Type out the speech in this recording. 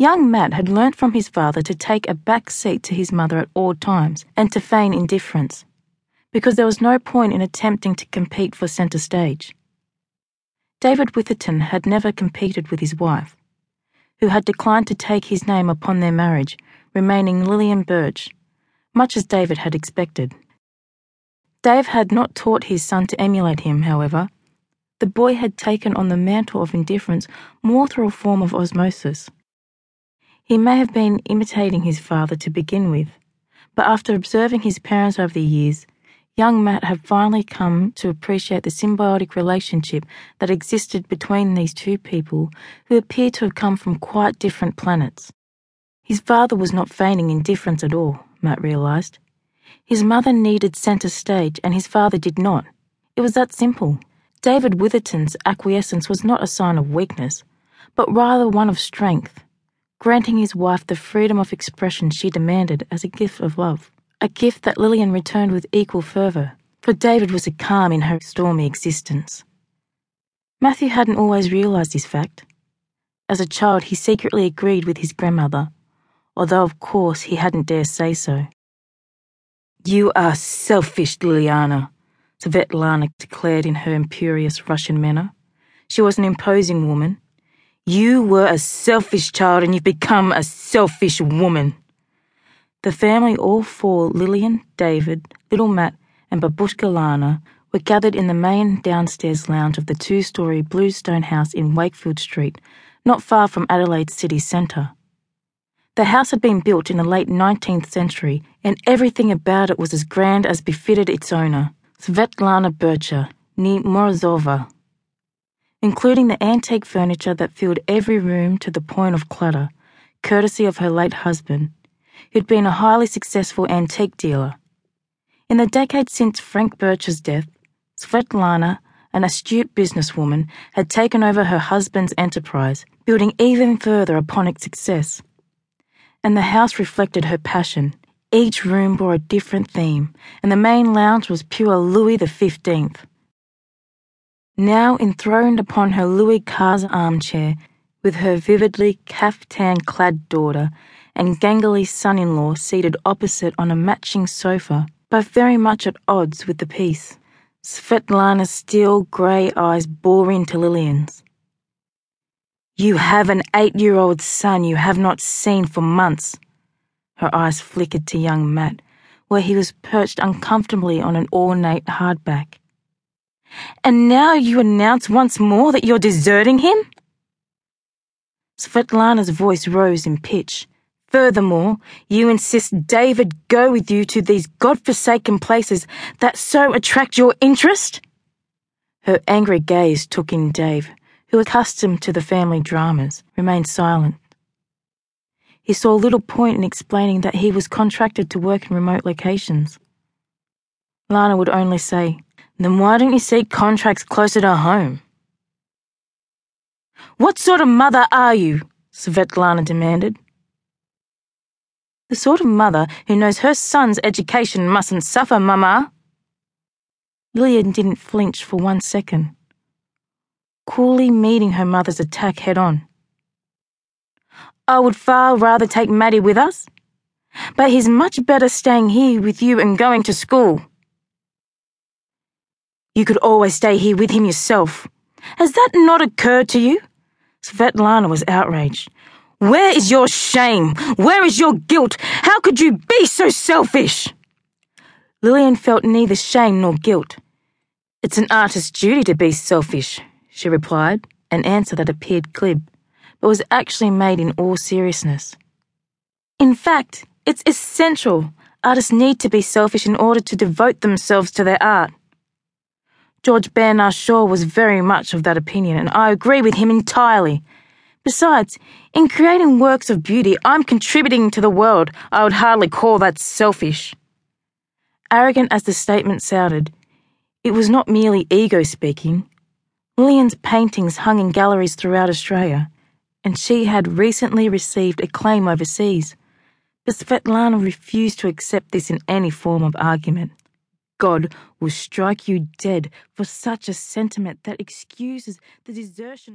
Young Matt had learnt from his father to take a back seat to his mother at all times and to feign indifference, because there was no point in attempting to compete for centre stage. David Witherton had never competed with his wife, who had declined to take his name upon their marriage, remaining Lillian Birch, much as David had expected. Dave had not taught his son to emulate him, however. The boy had taken on the mantle of indifference more through a form of osmosis. He may have been imitating his father to begin with, but after observing his parents over the years, young Matt had finally come to appreciate the symbiotic relationship that existed between these two people who appeared to have come from quite different planets. His father was not feigning indifference at all, Matt realized. His mother needed centre stage and his father did not. It was that simple. David Witherton's acquiescence was not a sign of weakness, but rather one of strength, granting his wife the freedom of expression she demanded as a gift of love, a gift that Lillian returned with equal fervour, for David was a calm in her stormy existence. Matthew hadn't always realised this fact. As a child, he secretly agreed with his grandmother, although of course he hadn't dared say so. You are selfish, Liliana, Svetlana declared in her imperious Russian manner. She was an imposing woman. You were a selfish child and you've become a selfish woman. The family, all four Lillian, David, little Matt, and Babushka Lana, were gathered in the main downstairs lounge of the two story bluestone house in Wakefield Street, not far from Adelaide city centre. The house had been built in the late 19th century, and everything about it was as grand as befitted its owner, Svetlana Bircher, nee Morozova, including the antique furniture that filled every room to the point of clutter, courtesy of her late husband, who'd been a highly successful antique dealer. In the decade since Frank Bircher's death, Svetlana, an astute businesswoman, had taken over her husband's enterprise, building even further upon its success and the house reflected her passion. Each room bore a different theme, and the main lounge was pure Louis XV. Now enthroned upon her Louis Quinze armchair, with her vividly caftan clad daughter and gangly son in law seated opposite on a matching sofa, both very much at odds with the piece, Svetlana's steel grey eyes bore into Lillian's. You have an eight year old son you have not seen for months. Her eyes flickered to young Matt, where he was perched uncomfortably on an ornate hardback. And now you announce once more that you're deserting him? Svetlana's voice rose in pitch. Furthermore, you insist David go with you to these god-forsaken places that so attract your interest? Her angry gaze took in Dave who, accustomed to the family dramas, remained silent. He saw little point in explaining that he was contracted to work in remote locations. Lana would only say, Then why don't you seek contracts closer to home? What sort of mother are you? Svetlana demanded. The sort of mother who knows her son's education mustn't suffer, Mama. Lillian didn't flinch for one second coolly meeting her mother's attack head on. I would far rather take Matty with us, but he's much better staying here with you and going to school. You could always stay here with him yourself. Has that not occurred to you? Svetlana was outraged. Where is your shame? Where is your guilt? How could you be so selfish? Lillian felt neither shame nor guilt. It's an artist's duty to be selfish, she replied, an answer that appeared glib, but was actually made in all seriousness. In fact, it's essential. Artists need to be selfish in order to devote themselves to their art. George Bernard Shaw was very much of that opinion, and I agree with him entirely. Besides, in creating works of beauty, I'm contributing to the world. I would hardly call that selfish. Arrogant as the statement sounded, it was not merely ego speaking. Lillian's paintings hung in galleries throughout Australia, and she had recently received acclaim overseas. But Svetlana refused to accept this in any form of argument. God will strike you dead for such a sentiment that excuses the desertion.